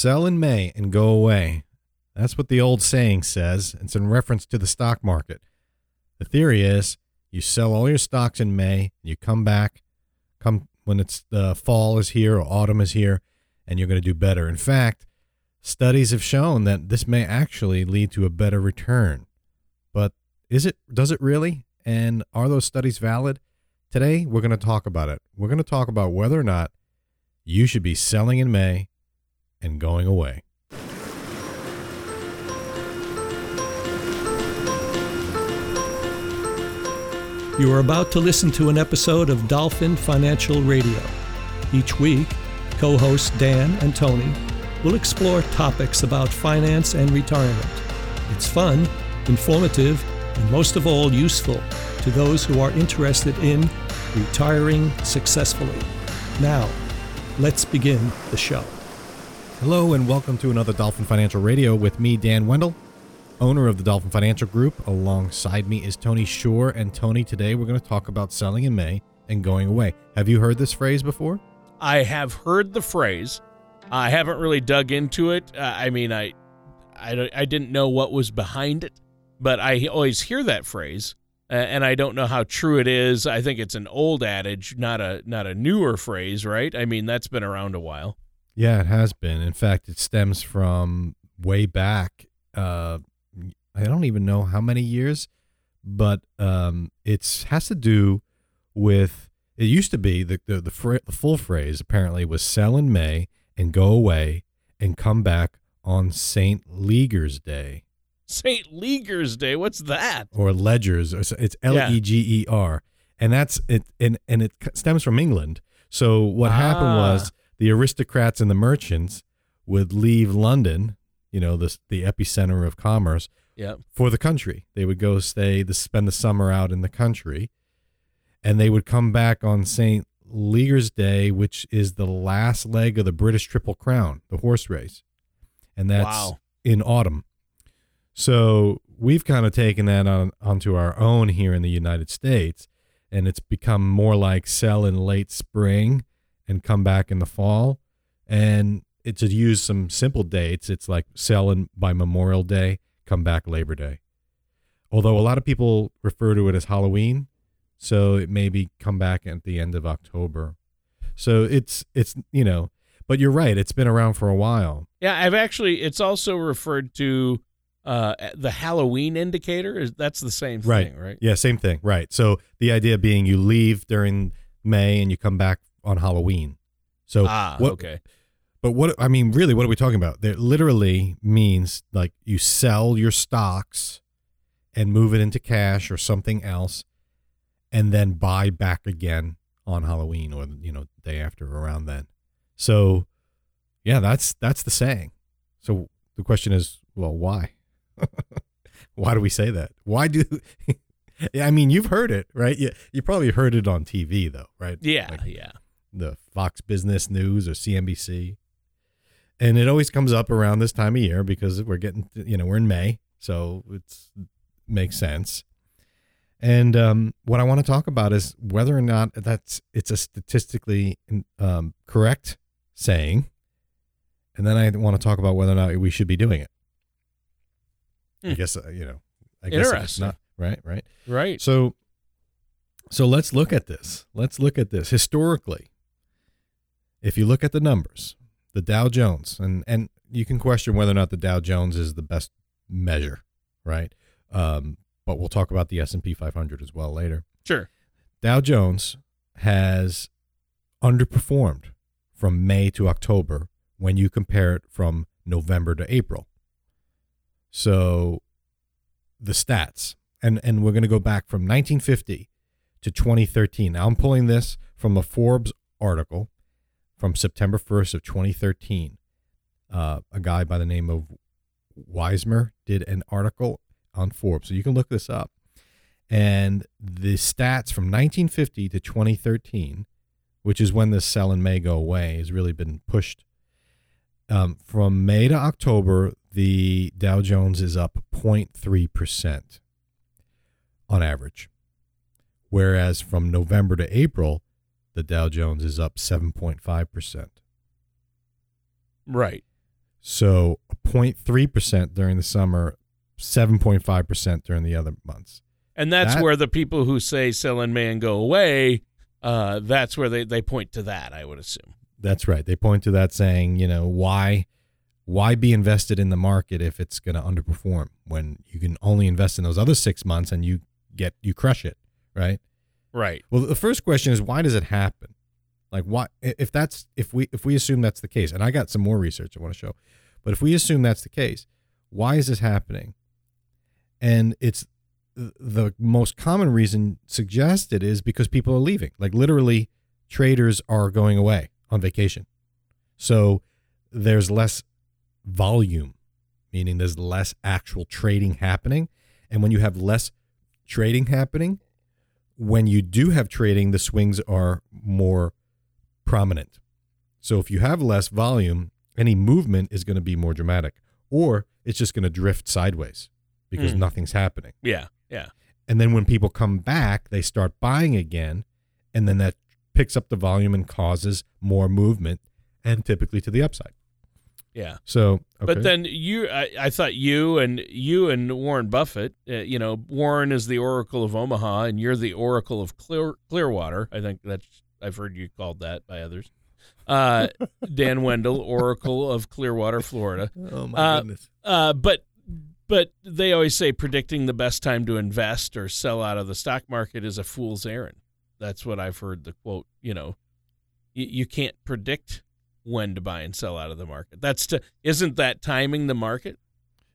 Sell in May and go away. That's what the old saying says. It's in reference to the stock market. The theory is you sell all your stocks in May, you come back, come when it's the fall is here or autumn is here, and you're going to do better. In fact, studies have shown that this may actually lead to a better return. But is it does it really? And are those studies valid? Today, we're going to talk about it. We're going to talk about whether or not you should be selling in May and going away. You are about to listen to an episode of Dolphin Financial Radio. Each week, co hosts Dan and Tony will explore topics about finance and retirement. It's fun, informative, and most of all, useful to those who are interested in retiring successfully. Now, let's begin the show. Hello, and welcome to another Dolphin Financial Radio with me, Dan Wendell, owner of the Dolphin Financial Group. Alongside me is Tony Shore. And Tony, today we're going to talk about selling in May and going away. Have you heard this phrase before? I have heard the phrase. I haven't really dug into it. Uh, I mean, I, I, I didn't know what was behind it, but I always hear that phrase, uh, and I don't know how true it is. I think it's an old adage, not a not a newer phrase, right? I mean, that's been around a while. Yeah, it has been. In fact, it stems from way back. Uh, I don't even know how many years, but um, it has to do with. It used to be the the the, fr- the full phrase apparently was sell in May and go away and come back on Saint Leger's Day St. Leger's Day. What's that? or Ledger's. or It's L E G E R, and that's it. And and it stems from England. So what happened Ah. was the aristocrats and the merchants would leave London, you know, the the epicenter of commerce, for the country. They would go stay the spend the summer out in the country, and they would come back on Saint Leger's Day, which is the last leg of the British Triple Crown, the horse race, and that's Wow. in autumn. So we've kind of taken that on onto our own here in the United States, and it's become more like sell in late spring and come back in the fall. And it to use some simple dates, it's like sell in by Memorial Day, come back Labor Day. Although a lot of people refer to it as Halloween, so it maybe come back at the end of October. So it's it's you know, but you're right, it's been around for a while. Yeah, I've actually. It's also referred to uh, the Halloween indicator. Is that's the same Right. thing, right? Yeah, same thing. Right. So the idea being you leave during May and you come back on Halloween. So ah, what, okay. But what I mean, really, what are we talking about? That literally means like you sell your stocks and move it into cash or something else, and then buy back again on Halloween or you know day after around then. So, yeah, that's that's the saying. So the question is, well, why? why do we say that? Why do? Yeah, I mean, you've heard it, right? You you probably heard it on TV though, right? Yeah, Like, yeah. The Fox Business News or CNBC. And it always comes up around this time of year because we're getting, you know, we're in May, so it's makes sense. And um, what I want to talk about is whether or not that's it's a statistically um, correct saying, and then I want to talk about whether or not we should be doing it. I Hmm. guess uh, you know, I guess it's not right, right. Right. So so let's look at this. Let's look at this historically. If you look at the numbers, the Dow Jones and and you can question whether or not the Dow Jones is the best measure, right? Um, but we'll talk about the S&P 500 as well later. Sure. Dow Jones has underperformed from May to October when you compare it from November to April. So the stats, and, and we're going to go back from 1950 to 2013. Now I'm pulling this from a Forbes article from September 1st of 2013. Uh, a guy by the name of Weismer did an article on Forbes. So you can look this up. And the stats from 1950 to 2013, which is when the sell and May go away, has really been pushed. Um, from May to October, the Dow Jones is up 0.3% on average. Whereas from November to April, the Dow Jones is up 7.5%. Right. So 0.3% during the summer, 7.5% during the other months. And that's That- where the people who say sell in May and go away, uh, that's where they, they point to that, I would assume. That's right. They point to that saying, you know, why why be invested in the market if it's going to underperform when you can only invest in those other 6 months and you get you crush it, right? Right. Well, the first question is why does it happen? Like why if that's if we if we assume that's the case, and I got some more research I want to show, but if we assume that's the case, why is this happening? And it's the most common reason suggested is because people are leaving. Like literally, traders are going away on vacation, so there's less volume, meaning there's less actual trading happening. And when you have less trading happening, when you do have trading, the swings are more prominent. So if you have less volume, any movement is going to be more dramatic, or it's just going to drift sideways because Hmm. nothing's happening. Yeah. Yeah. And then when people come back, they start buying again, and then that picks up the volume and causes more movement, and typically to the upside. Yeah. So, okay. But then you, I, I thought you and you and Warren Buffett, uh, you know, Warren is the Oracle of Omaha, and you're the Oracle of Clear Clearwater. I think that's I've heard you called that by others. Uh, Dan Wendell, Oracle of Clearwater, Florida. oh my uh, goodness, Uh, but but they always say predicting the best time to invest or sell out of the stock market is a fool's errand. That's what I've heard the quote. You know, you, you can't predict when to buy and sell out of the market. That's to isn't that timing the market?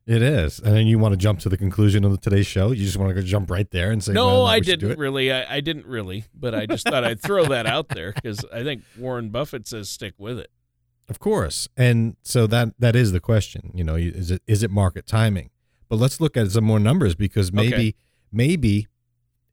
it is. And then you want to jump to the conclusion of today's show. You just want to go jump right there and say, no, well, I we should do didn't really. I, I didn't really, but I just thought I'd throw that out there because I think Warren Buffett says stick with it. Of course, and so that that is the question. You know, is it is it market timing? But let's look at some more numbers because maybe Okay. maybe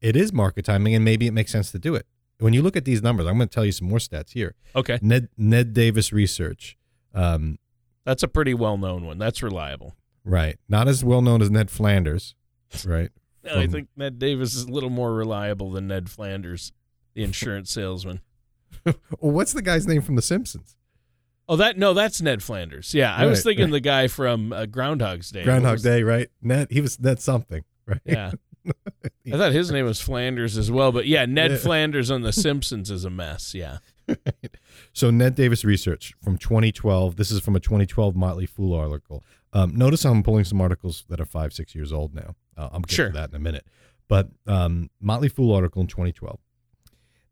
it is market timing, and maybe it makes sense to do it. When you look at these numbers, I'm going to tell you some more stats here. Okay, Ned Ned Davis Research, um, that's a pretty well known one. That's reliable. right? Not as well known as Ned Flanders, right? I From- think Ned Davis is a little more reliable than Ned Flanders, the insurance salesman. well, what's the guy's name from The Simpsons? Oh, that no, that's Ned Flanders. Yeah, I was thinking right. the guy from uh, Groundhog's Day. Groundhog Day, right? Ned, he was Ned something, right? Yeah, I thought his name was Flanders as well, but yeah, Ned. Flanders on The Simpsons is a mess. Yeah. So Ned Davis research from 2012. This is from a 2012 Motley Fool article. Um, notice how I'm pulling some articles that are five, six years old now. Uh, I'll get Sure. to that in a minute. But um, Motley Fool article in 2012.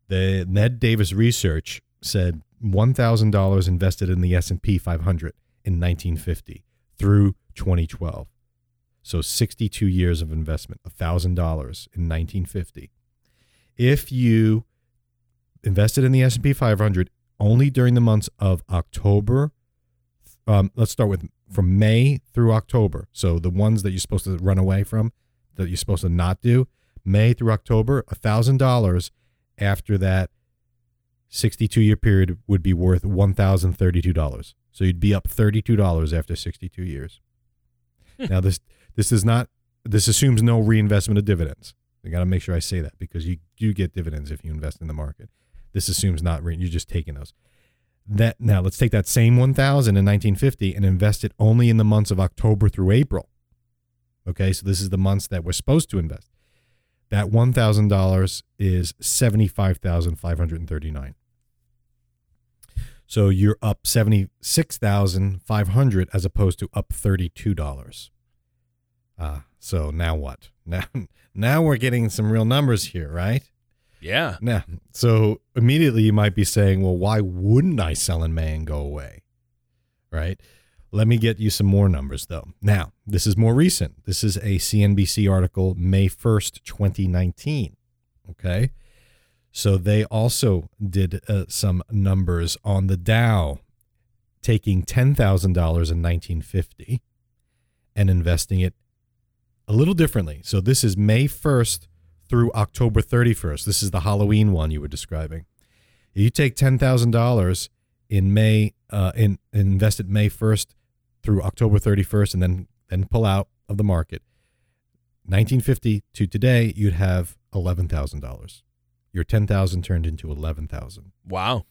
The Ned Davis research said $1,000 invested in the S&P 500 in 1950 through 2012. So 62 years of investment, $1,000 in 1950. If you invested in the S&P 500 only during the months of October. Um, let's start with from May through October. So the ones that you're supposed to run away from, that you're supposed to not do, May through October, a thousand dollars after that 62 year period would be worth one thousand thirty two dollars. So you'd be up thirty two dollars after 62 years. now this this is not this assumes no reinvestment of dividends. I got to make sure I say that because you do get dividends if you invest in the market. This assumes not re- you're just taking those. That now let's take that same 1000 in 1950 and invest it only in the months of October through April. Okay, so this is the months that we're supposed to invest. That $1,000 is 75,539. So you're up 76,500 as opposed to up $32. Ah, so now what? Now now we're getting some real numbers here, right? Yeah. Now, so immediately you might be saying, well, why wouldn't I sell in May and go away? Right? Let me get you some more numbers, though. Now, this is more recent. This is a CNBC article, May 1st, 2019. Okay. So they also did uh, some numbers on the Dow, taking $10,000 in 1950 and investing it a little differently. So this is May 1st through October 31st. This is the Halloween one you were describing. You take $10,000 in May, uh, in, invest it May 1st through October 31st, and then, then pull out of the market. 1950 to today, you'd have $11,000. Your 10000 turned into 11000 Wow.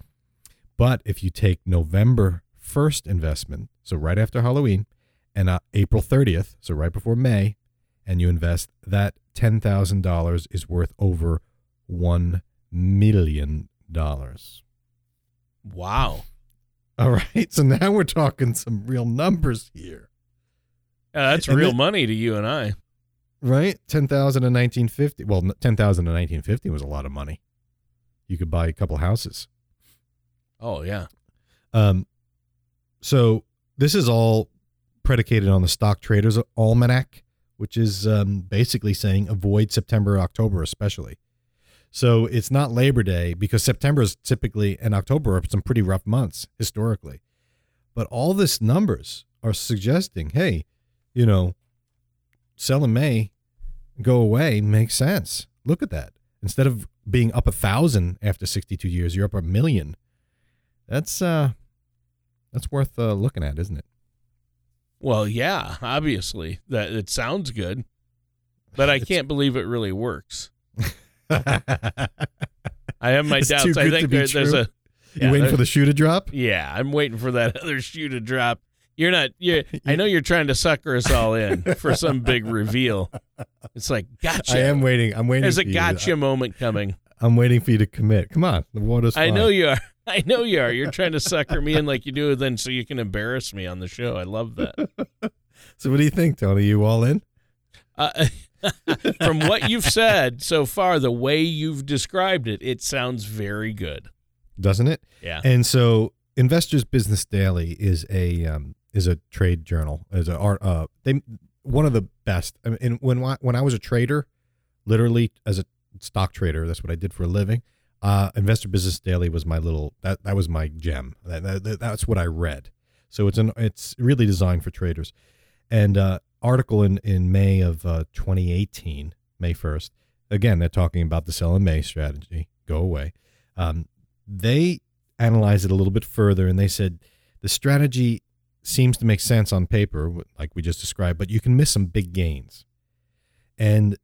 But if you take November 1st investment, so right after Halloween, and uh, April 30th, so right before May, and you invest, that $10,000 is worth over $1 million. Wow. All right. So now we're talking some real numbers here. Yeah, that's And real thi- money to you and I. Right? 10,000 in 1950. Well, n- 10,000 in 1950 was a lot of money. You could buy a couple houses. Oh yeah. Um, so this is all predicated on the Stock Trader's Almanac, which is um, basically saying avoid September, October, especially. So it's not Labor Day because September is typically and October are some pretty rough months historically. But all this numbers are suggesting, hey, you know, sell in May, go away makes sense. Look at that. Instead of being up a thousand after 62 years, you're up a million. That's uh, that's worth uh, looking at, isn't it? Well, yeah, obviously. That it sounds good. But I It's- can't believe it really works. I have my It's doubts. I think there, there's a you yeah, waiting for the shoe to drop? Yeah, I'm waiting for that other shoe to drop. You're not. You. I know you're trying to sucker us all in for some big reveal. It's like gotcha. I am waiting. I'm waiting. There's a you. gotcha moment coming. I'm waiting for you to commit. Come on, the water's. I know you are. I know you are. You're trying to sucker me in like you do, then so you can embarrass me on the show. I love that. So what do you think, Tony? You all in? Uh, from what you've said so far, the way you've described it, it sounds very good. Doesn't it? Yeah. And so, Investor's Business Daily is a um, is a trade journal. Is a art. Uh, they one of the best. I mean, when when I was a trader, literally as a stock trader, that's what I did for a living. Uh, Investor Business Daily was my little that that was my gem. That, that, that's what I read. So it's an it's really designed for traders. And uh, article in in May of uh, 2018, May 1st. Again, they're talking about the sell in May strategy. Go away. Um, they analyzed it a little bit further and they said the strategy seems to make sense on paper, like we just described, but you can miss some big gains. And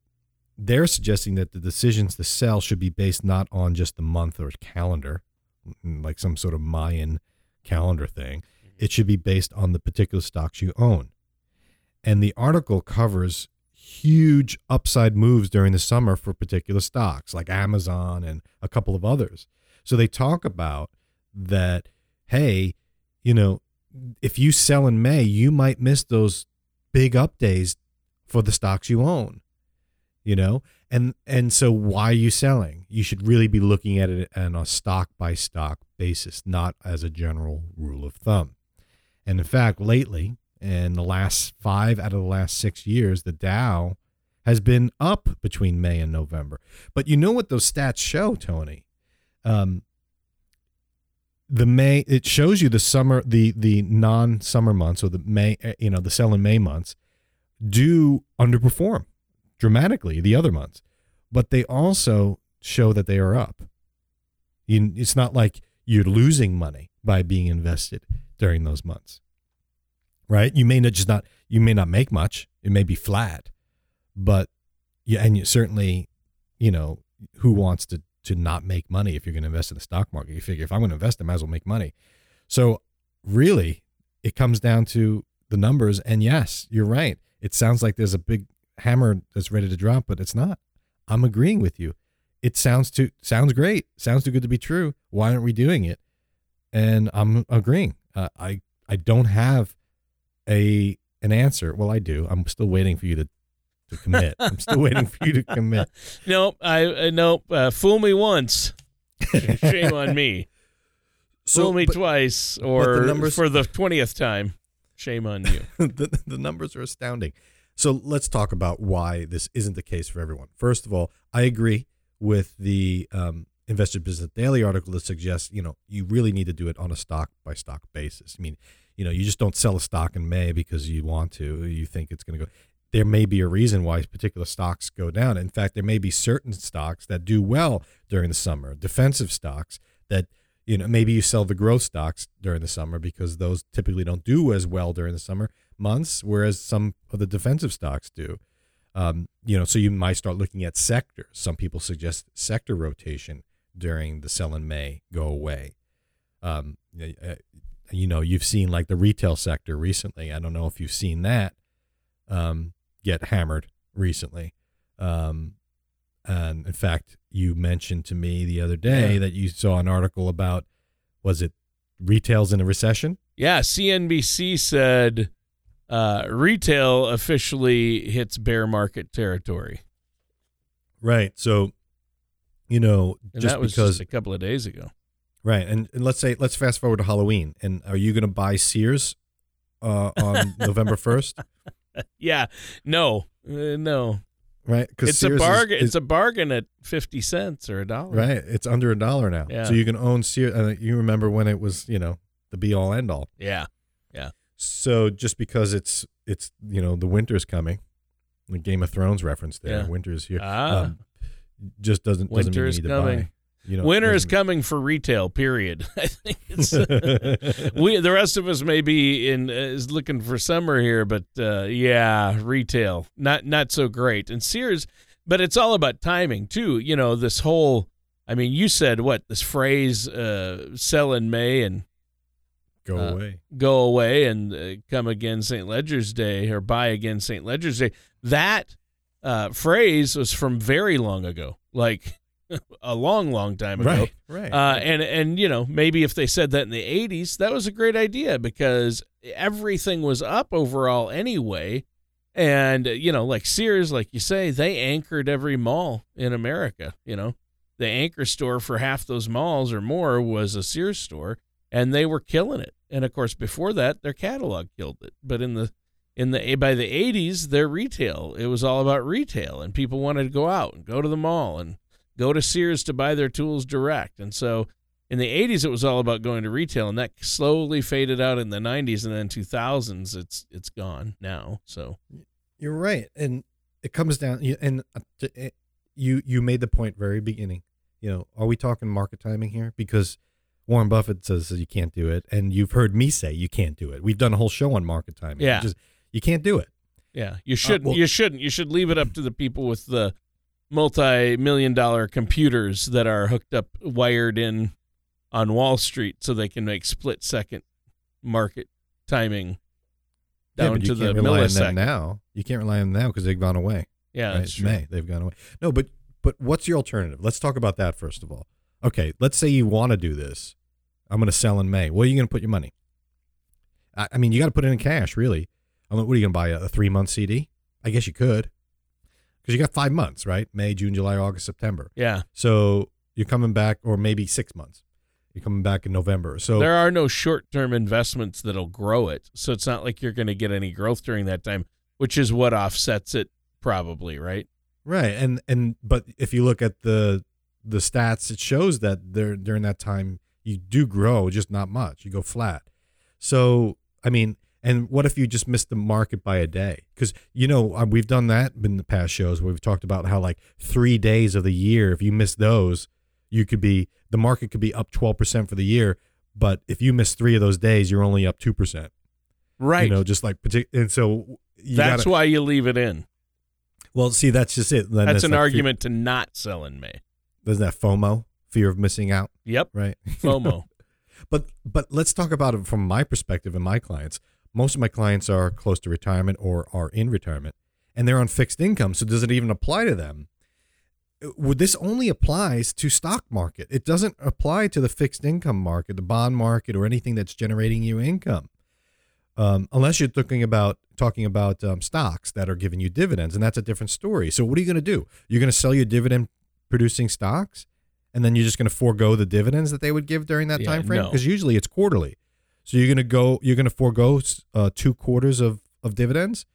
they're suggesting that the decisions to sell should be based not on just the month or calendar, mm, like some sort of Mayan calendar thing. It should be based on the particular stocks you own. And the article covers huge upside moves during the summer for particular stocks like Amazon and a couple of others. So they talk about that, hey, you know, if you sell in May, you might miss those big up days for the stocks you own. You know? And and so why are you selling? You should really be looking at it on a stock by stock basis, not as a general rule of thumb. And in fact, lately, in the last five out of the last six years, the Dow has been up between May and November. But you know what those stats show, Tony? Um, the May it shows you the summer the the non summer months or the May eh, you know the sell in May months do underperform dramatically the other months, but they also show that they are up. It's not like you're losing money by being invested during those months, right? You may not just not you may not make much. It may be flat, but yeah, and you certainly, you know, who wants to to not make money if you're going to invest in the stock market? You figure if I'm going to invest, I might as well make money. So really, it comes down to the numbers. And yes, you're right. It sounds like there's a big hammer that's ready to drop, but it's not. I'm agreeing with you. It sounds too sounds great. Sounds too good to be true. Why aren't we doing it? And I'm agreeing. Uh, I I don't have a an answer. Well, I do. I'm still waiting for you to to commit. I'm still waiting for you to commit. Nope. I uh, nope. Uh, fool me once. Shame on me. fool me but- twice, the or numbers- for the twentieth time. Shame on you. the, the numbers are astounding. So let's talk about why this isn't the case for everyone. First of all, I agree with the um, Investor Business Daily article that suggests you know you really need to do it on a stock by stock basis. I mean, you know, you just don't sell a stock in May because you want to. You think it's going to go. There may be a reason why particular stocks go down. In fact, there may be certain stocks that do well during the summer, defensive stocks that you know maybe you sell the growth stocks during the summer because those typically don't do as well during the summer months whereas some of the defensive stocks do um, you know so you might start looking at sectors some people suggest sector rotation during the sell in may go away um, you know, you've seen like the retail sector recently. I don't know if you've seen that um, get hammered recently. Um, and in fact, you mentioned to me the other day Yeah. that you saw an article about was it retail's in a recession? Yeah, CNBC said uh, retail officially hits bear market territory. Right. So, you know, And just that was because just a couple of days ago. right, and, and let's say let's fast forward to Halloween, and are you going to buy Sears uh, on November first? Yeah, no, uh, no. Right, because It's a bargain. it's a bargain at fifty cents or a dollar. right. It's under a dollar now, Yeah. so you can own Sears. And you remember when it was, you know, the be all end all. Yeah, Yeah. So just because it's it's you know the winter's coming, the Game of Thrones reference there, Yeah. winter is here. Ah. um, just doesn't doesn't mean you need coming. to buy. You know, winter is coming for retail. Period. I think it's we. The rest of us may be in uh, is looking for summer here, but uh, yeah, retail not not so great. And Sears, but it's all about timing too. You know, this whole. I mean, you said what this phrase uh, "sell in May" and Go uh, away. go away and uh, come again St. Leger's Day or buy again St. Leger's Day. That uh, phrase was from very long ago, like a long, long time ago. Right, right. Uh, and and you know maybe if they said that in the 80s, that was a great idea because everything was up overall anyway. And you know, like Sears, like you say, they anchored every mall in America. You know, the anchor store for half those malls or more was a Sears store, and they were killing it. And of course, before that, their catalog killed it. But in the in the by the 80s, their retail it was all about retail, and people wanted to go out and go to the mall and go to Sears to buy their tools direct. And so in the 80s it was all about going to retail and that slowly faded out in the 90s and then 2000s it's it's gone now. So You're right, and it comes down. you- And uh, eh, you you made the point very beginning. You know, are we talking market timing here? Because Warren Buffett says you can't do it, and you've heard me say you can't do it. We've done a whole show on market timing. Yeah. is- you can't do it. yeah, you shouldn't well- you shouldn't you should leave it up to the people with the multi-million dollar computers that are hooked up wired in on Wall Street so they can make split second market timing Yeah, down but to you the can't rely on them millisecond. now. You can't rely on them now because they've gone away. Yeah, right? true. May they've gone away. No, but but what's your alternative? Let's talk about that first of all. Okay, let's say you want to do this. I'm going to sell in May. Where are you going to put your money? I, I mean, you got to put it in cash, really. I mean, what are you going to buy? A, a three month CD? I guess you could, because you got five months, right? May, June, July, August, September. Yeah. So you're coming back, or maybe six months. You're coming back in November. So there are no short-term investments that'll grow it, so it's not like you're going to get any growth during that time, which is what offsets it, probably, right? Right, and and but if you look at the the stats, it shows that there during that time you do grow, just not much. You go flat. So I mean, and what if you just missed the market by a day? Because you know uh, we've done that in the past shows where we've talked about how like three days of the year, if you miss those, you could be the market could be up twelve percent for the year, but if you miss three of those days, you're only up two percent. Right. You know, just like and so you that's gotta, why you leave it in. well, see, that's just it. Then That's an argument to not sell in May. There's that FOMO, fear of missing out, Yep. right? FOMO. but but let's talk about it from my perspective and my clients. Most of my clients are close to retirement or are in retirement, and they're on fixed income. So does it even apply to them? Would this only applies to stock market? It doesn't apply to the fixed income market, the bond market, or anything that's generating you income, um, unless you're talking about talking about um, stocks that are giving you dividends, and that's a different story. So what are you going to do? You're going to sell your dividend producing stocks, and then you're just going to forego the dividends that they would give during that Yeah, time frame no. because usually it's quarterly. So you're to go, you're to forego uh, two quarters of of dividends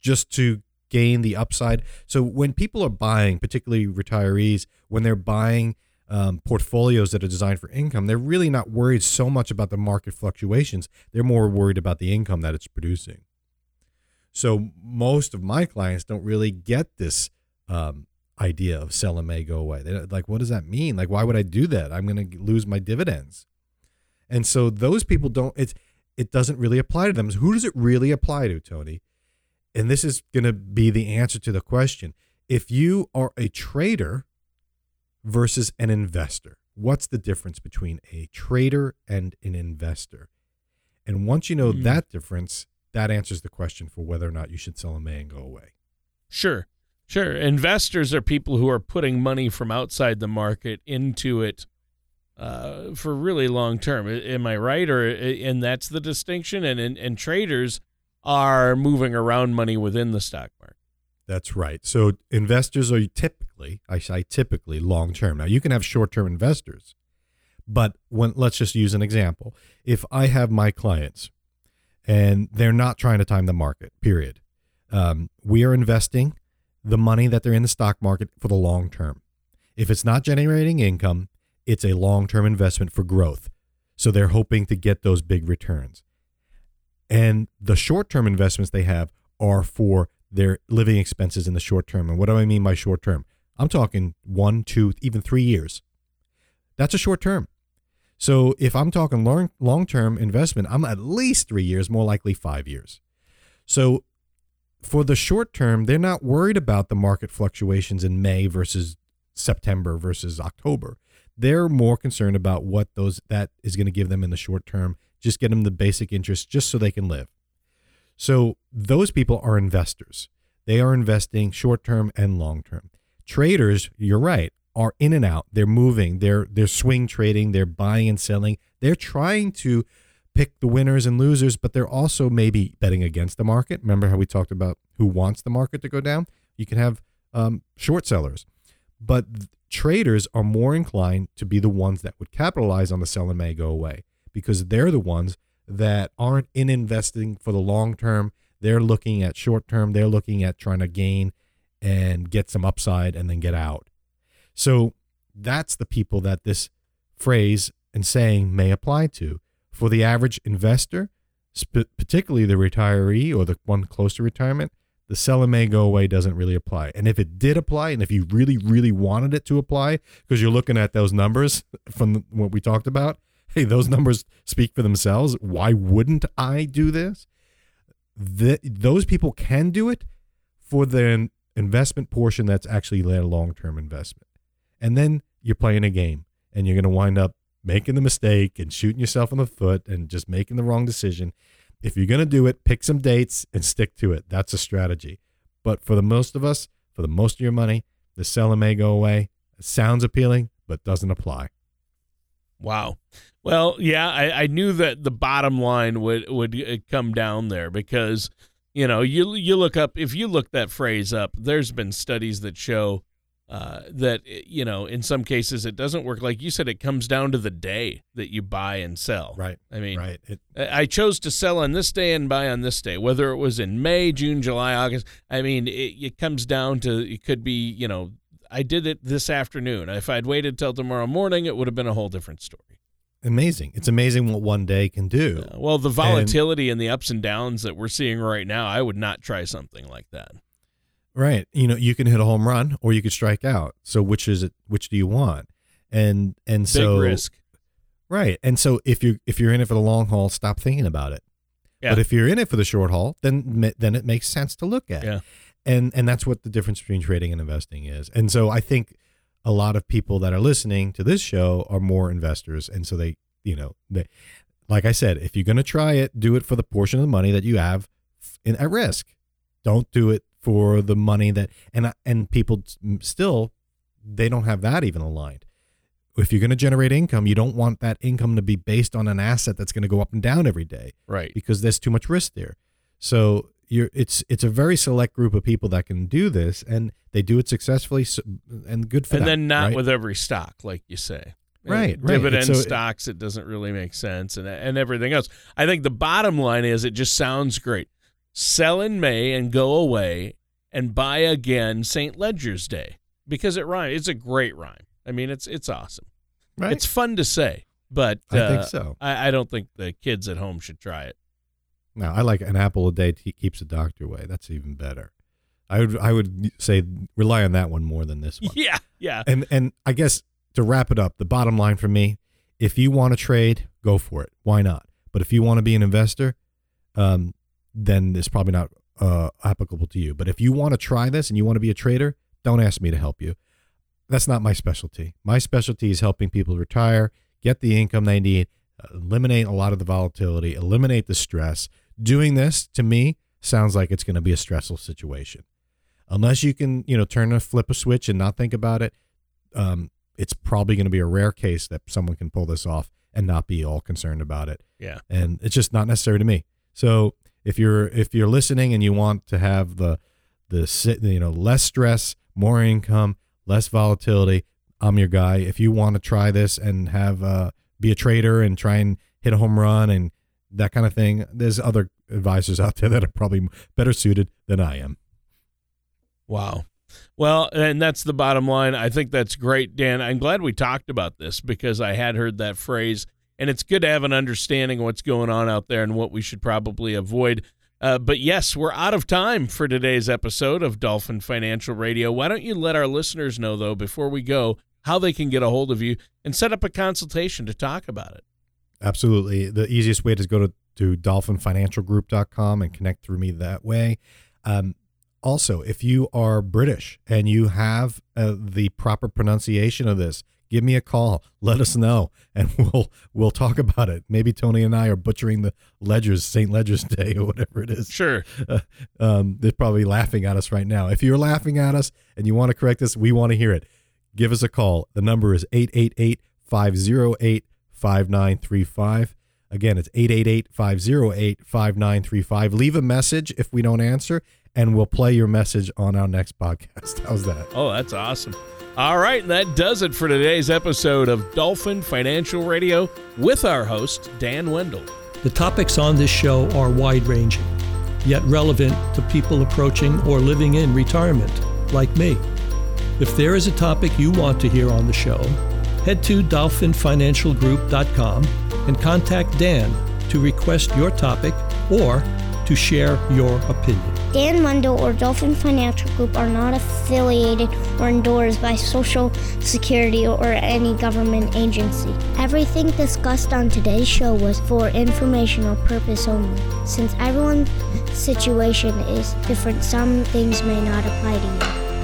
just to gain the upside. So when people are buying, particularly retirees, when they're buying um, portfolios that are designed for income, they're really not worried so much about the market fluctuations. They're more worried about the income that it's producing. So most of my clients don't really get this um, idea of sell and may go away. They don't- like, what does that mean? Like, why would I do that? I'm going to lose my dividends. And so those people don't. It's it doesn't really apply to them. Who does it really apply to, Tony? And this is going to be the answer to the question. If you are a trader versus an investor, what's the difference between a trader and an investor? And once you know Mm. that difference, that answers the question for whether or not you should sell a May and go away. Sure. Sure. Investors are people who are putting money from outside the market into it uh, for really long term. Am I right? Or and that's the distinction. And, and and traders are moving around money within the stock market. That's right. So investors are typically, I say typically, long term. Now you can have short term investors, but when let's just use an example. If I have my clients and they're not trying to time the market, period. Um, we are investing the money that they're in the stock market for the long term. If it's not generating income, it's a long term investment for growth. So they're hoping to get those big returns. And the short term investments they have are for their living expenses in the short term. And what do I mean by short term? I'm talking one, two, even three years. That's a short term. So if I'm talking long long term investment, I'm at least three years, more likely five years. So for the short term, they're not worried about the market fluctuations in May versus September versus October. They're more concerned about what those that is going to give them in the short term, just get them the basic interest just so they can live. So those people are investors. They are investing short term and long term. Traders, you're right, are in and out. They're moving. They're they're swing trading. They're buying and selling. They're trying to pick the winners and losers, but they're also maybe betting against the market. Remember how we talked about who wants the market to go down? You can have um, short sellers, but traders are more inclined to be the ones that would capitalize on the sell and may go away because they're the ones that aren't in investing for the long term. They're looking at short term. They're looking at trying to gain and get some upside and then get out. So that's the people that this phrase and saying may apply to. For the average investor, sp- particularly the retiree or the one close to retirement, the sell and may go away doesn't really apply. And if it did apply, and if you really, really wanted it to apply, because you're looking at those numbers from what we talked about, hey, those numbers speak for themselves. Why wouldn't I do this? The, those people can do it for the investment portion that's actually their long term investment. And then you're playing a game and you're going to wind up making the mistake and shooting yourself in the foot and just making the wrong decision. If you're going to do it, pick some dates and stick to it. That's a strategy. But for the most of us, for the most of your money, the sell and may go away. It sounds appealing, but doesn't apply. Wow. Well, yeah, I, I knew that the bottom line would would uh, come down there because you know you you look up if you look that phrase up, there's been studies that show uh, that you know in some cases it doesn't work. Like you said, it comes down to the day that you buy and sell. Right. I mean, Right. It, I chose to sell on this day and buy on this day, whether it was in May, June, July, August. I mean, it, it comes down to it could be, you know, I did it this afternoon. If I'd waited till tomorrow morning, it would have been a whole different story. amazing. It's amazing what one day can do. Uh, well, the volatility and, the ups and downs that we're seeing right now, I would not try something like that. Right. You know, you can hit a home run or you could strike out. So which is it which do you want? And and Big so risk. Right. And so if you if you're in it for the long haul, stop thinking about it. Yeah. But if you're in it for the short haul, then then it makes sense to look at. Yeah. And and that's what the difference between trading and investing is. And so I think a lot of people that are listening to this show are more investors and so they, you know, they like I said, if you're going to try it, do it for the portion of the money that you have in at risk. Don't do it for the money that and and people still they don't have that even aligned if you're going to generate income, you don't want that income to be based on an asset that's going to go up and down every day Right. because there's too much risk there. So you're it's it's a very select group of people that can do this, and they do it successfully, so, and good for And them, And then not right? with every stock, like you say. Right, right. Dividend So- stocks, it doesn't really make sense, and and everything else. I think the bottom line is it just sounds great. Sell in May and go away, and buy again St. Leger's Day because it rhymes. It's a great rhyme. I mean, it's it's awesome. right. It's fun to say, but I uh, think so. I, I don't think the kids at home should try it. Now I like an apple a day te- keeps the doctor away. That's even better. I would I would say rely on that one more than this one. Yeah, yeah. and and I guess to wrap it up, the bottom line for me, if you want to trade, go for it. Why not? But if you want to be an investor, um, then it's probably not uh, applicable to you. But if you want to try this and you want to be a trader, don't ask me to help you. That's not my specialty. My specialty is helping people retire, get the income they need, eliminate a lot of the volatility, eliminate the stress. Doing this to me sounds like it's going to be a stressful situation. Unless you can, you know, turn a flip a switch and not think about it, um, it's probably going to be a rare case that someone can pull this off and not be all concerned about it. Yeah. And it's just not necessary to me. So if you're if you're listening and you want to have the the you know less stress, more income, less volatility, I'm your guy. If you want to try this and have uh, be a trader and try and hit a home run and that kind of thing, there's other advisors out there that are probably better suited than I am. Wow. Well, and that's the bottom line. I think that's great, Dan. I'm glad we talked about this because I had heard that phrase, and it's good to have an understanding of what's going on out there and what we should probably avoid. Uh, but yes, we're out of time for today's episode of Dolphin Financial Radio. Why don't you let our listeners know, though, before we go, how they can get a hold of you and set up a consultation to talk about it? Absolutely. The easiest way is go to, to dolphinfinancialgroup.com and connect through me that way. Um, also, if you are British and you have uh, the proper pronunciation of this, give me a call. Let us know, and we'll we'll talk about it. Maybe Tony and I are butchering the ledgers, St. Leger's Day, or whatever it is. Sure. Uh, um, they're probably laughing at us right now. If you're laughing at us and you want to correct us, we want to hear it. Give us a call. The number is 888 508 5935. Again, it's 888 508 5935. Leave a message if we don't answer, and we'll play your message on our next podcast. How's that? Oh, that's awesome. All right, and that does it for today's episode of Dolphin Financial Radio with our host, Dan Wendell. The topics on this show are wide ranging, yet relevant to people approaching or living in retirement, like me. If there is a topic you want to hear on the show, head to dolphinfinancialgroup.com and contact Dan to request your topic or to share your opinion. Dan Wendell or Dolphin Financial Group are not affiliated or endorsed by Social Security or any government agency. Everything discussed on today's show was for informational purpose only. Since everyone's situation is different, some things may not apply to you.